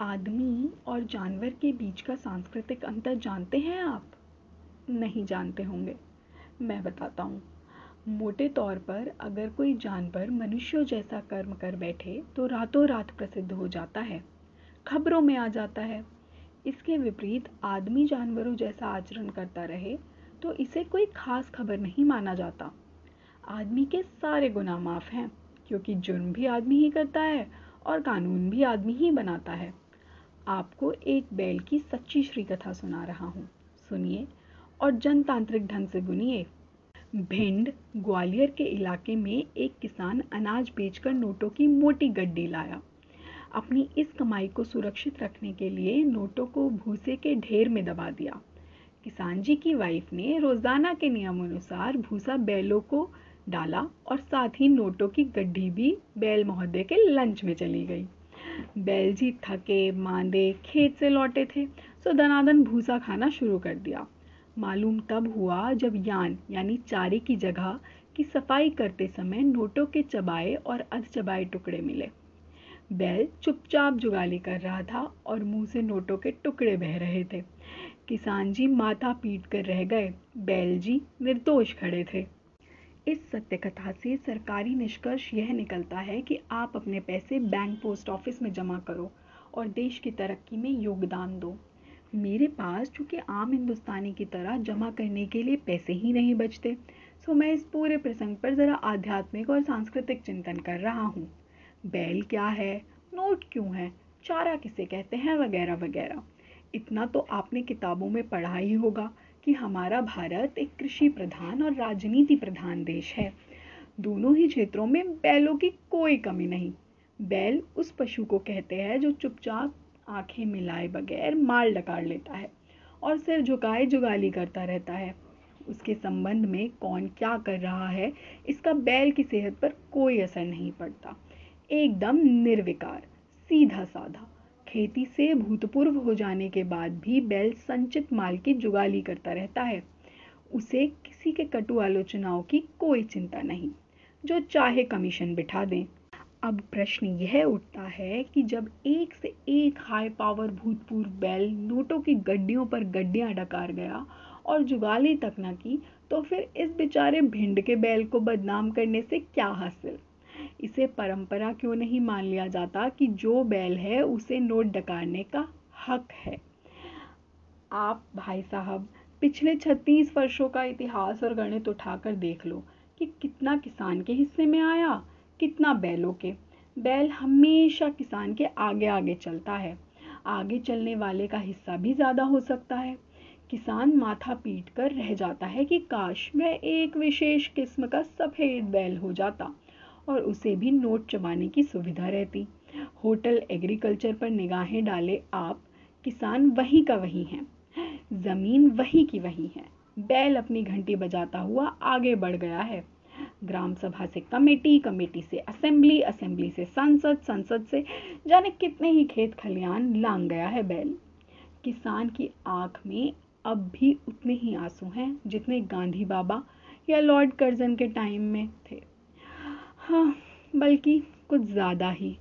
आदमी और जानवर के बीच का सांस्कृतिक अंतर जानते हैं आप? नहीं जानते होंगे। मैं बताता हूँ। मोटे तौर पर अगर कोई जानवर मनुष्यों जैसा कर्म कर बैठे तो रातों रात प्रसिद्ध हो जाता है। खबरों में आ जाता है। इसके विपरीत आदमी जानवरों जैसा आचरण करता रहे तो इसे कोई खास खबर नहीं माना जाता। आदमी के सारे गुनाह माफ़ हैं, क्योंकि जुर्म भी आदमी ही करता है और कानून भी आदमी ही बनाता है। आपको एक बैल की सच्ची श्री कथा सुना रहा हूँ। सुनिए और जनतांत्रिक ढंग से बुनिए। भिंड, ग्वालियर के इलाके में एक किसान अनाज बेचकर नोटों की मोटी गड्डी लाया। अपनी इस कमाई को सुरक्षित रखने के लिए नोटों को भूसे के ढेर में दबा दिया। किसान जी की वाइफ ने रोज़ाना के नियम अनुसार भूसा बैलों को डाला और साथ ही नोटों की गड्ढी भी बैल महोदय के लंच में चली गई। बैल जी थके, मांदे खेत से लौटे थे, सो दनादन भूसा खाना शुरू कर दिया। मालूम तब हुआ जब यान, यानी चारे की जगह की सफ़ाई करते समय नोटों के चबाए और अध चबाए टुकड़े मिले। बैल चुपचाप जुगाली कर रहा था और मुँह से नोटों के टुकड़े बह रहे थे। किसान जी माथा पीट कर रह गए। बैल जी निर्दोष खड़े थे। इस सत्य कथा से सरकारी निष्कर्ष यह निकलता है कि आप अपने पैसे बैंक पोस्ट ऑफ़िस में जमा करो और देश की तरक्की में योगदान दो। मेरे पास चूँकि आम हिंदुस्तानी की तरह जमा करने के लिए पैसे ही नहीं बचते सो मैं इस पूरे प्रसंग पर ज़रा आध्यात्मिक और सांस्कृतिक चिंतन कर रहा हूँ। बैल क्या है? नोट क्यों है? चारा किसे कहते हैं? वगैरह वगैरह। इतना तो आपने किताबों में पढ़ा ही होगा। कि हमारा भारत एक कृषि प्रधान और राजनीति प्रधान देश है। दोनों ही क्षेत्रों में बैलों की कोई कमी नहीं। बैल उस पशु को कहते हैं जो चुपचाप आँखें मिलाए बगैर माल डकार लेता है और सिर झुकाए जुगाली करता रहता है। उसके संबंध में कौन क्या कर रहा है, इसका बैल की सेहत पर कोई असर नहीं पड़ता। एकदम निर्विकार सीधा साधा खेती से भूतपूर्व हो जाने के बाद भी बैल संचित माल की जुगाली करता रहता है। उसे किसी के कटु आलोचनाओं की कोई चिंता नहीं, जो चाहे कमीशन बिठा दें। अब प्रश्न यह उठता है कि जब एक से एक हाई पावर भूतपूर्व बैल नोटों की गड्डियों पर गड्डियाँ डकार गया और जुगाली तक न की तो फिर इस बेचारे भिंड के बैल को बदनाम करने से क्या हासिल? इसे परंपरा क्यों नहीं मान लिया जाता कि जो बैल है उसे नोट डकारने का हक है? आप भाई साहब, पिछले 36 वर्षों का इतिहास और गणित उठाकर देख लो कि कितना किसान के हिस्से में आया, कितना बैलों के। बैल हमेशा किसान के आगे आगे चलता है। आगे चलने वाले का हिस्सा भी ज़्यादा हो सकता है। किसान माथा पीट कर रह जाता है कि काश वह एक विशेष किस्म का सफ़ेद बैल हो जाता। और उसे भी नोट चबाने की सुविधा रहती। होटल एग्रीकल्चर पर निगाहें डाले आप, किसान वही का वही हैं। ज़मीन वही की वही है। बैल अपनी घंटी बजाता हुआ आगे बढ़ गया है। ग्राम सभा से कमेटी कमेटी से असेंबली असेंबली से संसद संसद से जाने कितने ही खेत खलियान लांग गया है बैल। किसान की आँख में अब भी उतने ही आँसू हैं जितने गांधी बाबा या लॉर्ड कर्जन के टाइम में थे। हाँ बल्कि कुछ ज़्यादा ही।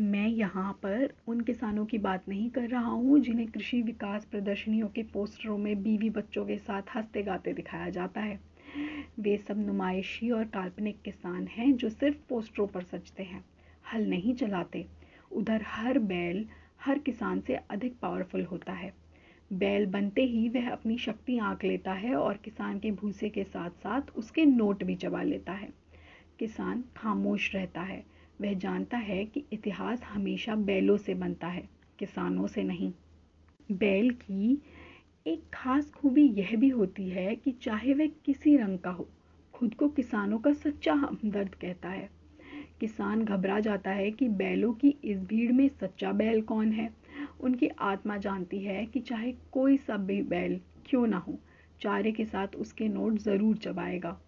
मैं यहाँ पर उन किसानों की बात नहीं कर रहा हूँ, जिन्हें कृषि विकास प्रदर्शनियों के पोस्टरों में बीवी बच्चों के साथ हँसते गाते दिखाया जाता है। वे सब नुमाइशी और काल्पनिक किसान हैं, जो सिर्फ़ पोस्टरों पर सचते हैं, हल नहीं चलाते। उधर हर बैल हर किसान से अधिक पावरफुल होता है। बैल बनते ही वह अपनी शक्ति आंक लेता है और किसान के भूसे के साथ साथ उसके नोट भी चबा लेता है। किसान खामोश रहता है। वह जानता है कि इतिहास हमेशा बैलों से बनता है, किसानों से नहीं। बैल की एक खास खूबी यह भी होती है कि चाहे वह किसी रंग का हो, खुद को किसानों का सच्चा हमदर्द कहता है। किसान घबरा जाता है कि बैलों की इस भीड़ में सच्चा बैल कौन है? उनकी आत्मा जानती है कि चाहे कोई सा भी बैल क्यों ना हो, चारे के साथ उसके नोट ज़रूर चबाएगा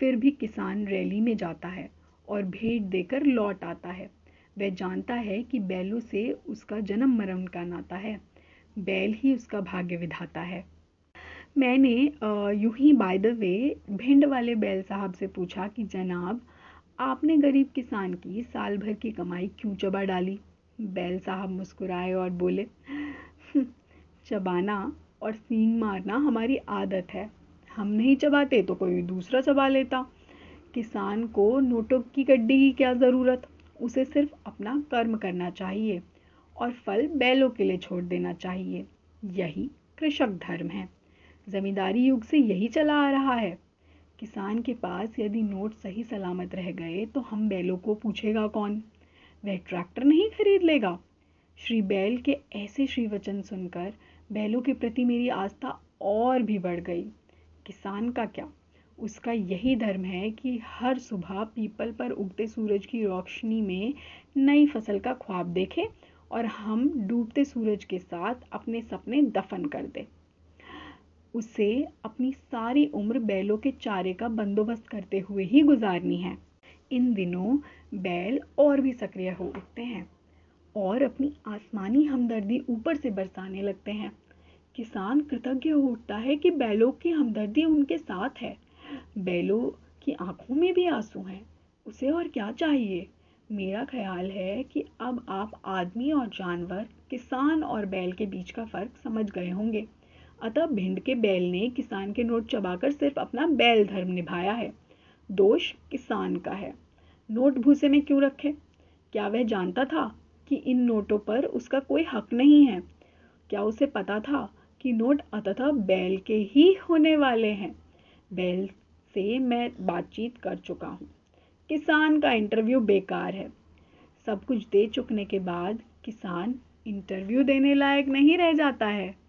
फिर भी किसान रैली में जाता है और भेंट देकर लौट आता है। वह जानता है कि बैलों से उसका जन्म मरण का नाता है। बैल ही उसका भाग्य विधाता है। मैंने यूँ ही बाय द वे भिंड वाले बैल साहब से पूछा कि, जनाब, आपने गरीब किसान की साल भर की कमाई क्यों चबा डाली? बैल साहब मुस्कुराए और बोले, चबाना और सींग मारना हमारी आदत है। हम नहीं चबाते तो कोई दूसरा चबा लेता। किसान को नोटों की गड्डी की क्या ज़रूरत? उसे सिर्फ़ अपना कर्म करना चाहिए और फल बैलों के लिए छोड़ देना चाहिए। यही कृषक धर्म है। जमींदारी युग से यही चला आ रहा है। किसान के पास यदि नोट सही सलामत रह गए तो हम बैलों को पूछेगा कौन? वह ट्रैक्टर नहीं खरीद लेगा? श्री बैल के ऐसे श्री वचन सुनकर बैलों के प्रति मेरी आस्था और भी बढ़ गई। किसान का क्या? उसका यही धर्म है कि हर सुबह पीपल पर उगते सूरज की रोशनी में नई फ़सल का ख्वाब देखे और हम डूबते सूरज के साथ अपने सपने दफन कर दे। उसे अपनी सारी उम्र बैलों के चारे का बंदोबस्त करते हुए ही गुजारनी है। इन दिनों बैल और भी सक्रिय हो उठते हैं और अपनी आसमानी हमदर्दी ऊपर से बरसाने लगते हैं। किसान कृतज्ञ हो उठता है कि बैलों की हमदर्दी उनके साथ है। बैलों की आँखों में भी आँसू हैं। उसे और क्या चाहिए? मेरा ख्याल है कि अब आप आदमी और जानवर, किसान और बैल के बीच का फ़र्क समझ गए होंगे। अतः भिंड के बैल ने किसान के नोट चबाकर सिर्फ़ अपना बैल धर्म निभाया है। दोष किसान का है। नोट भूसे में क्यों रखे? क्या वह जानता था कि इन नोटों पर उसका कोई हक नहीं है? क्या उसे पता था कि नोट अतः बैल के ही होने वाले हैं। बैल से मैं बातचीत कर चुका हूँ। किसान का इंटरव्यू बेकार है। सब कुछ दे चुकने के बाद किसान इंटरव्यू देने लायक नहीं रह जाता है।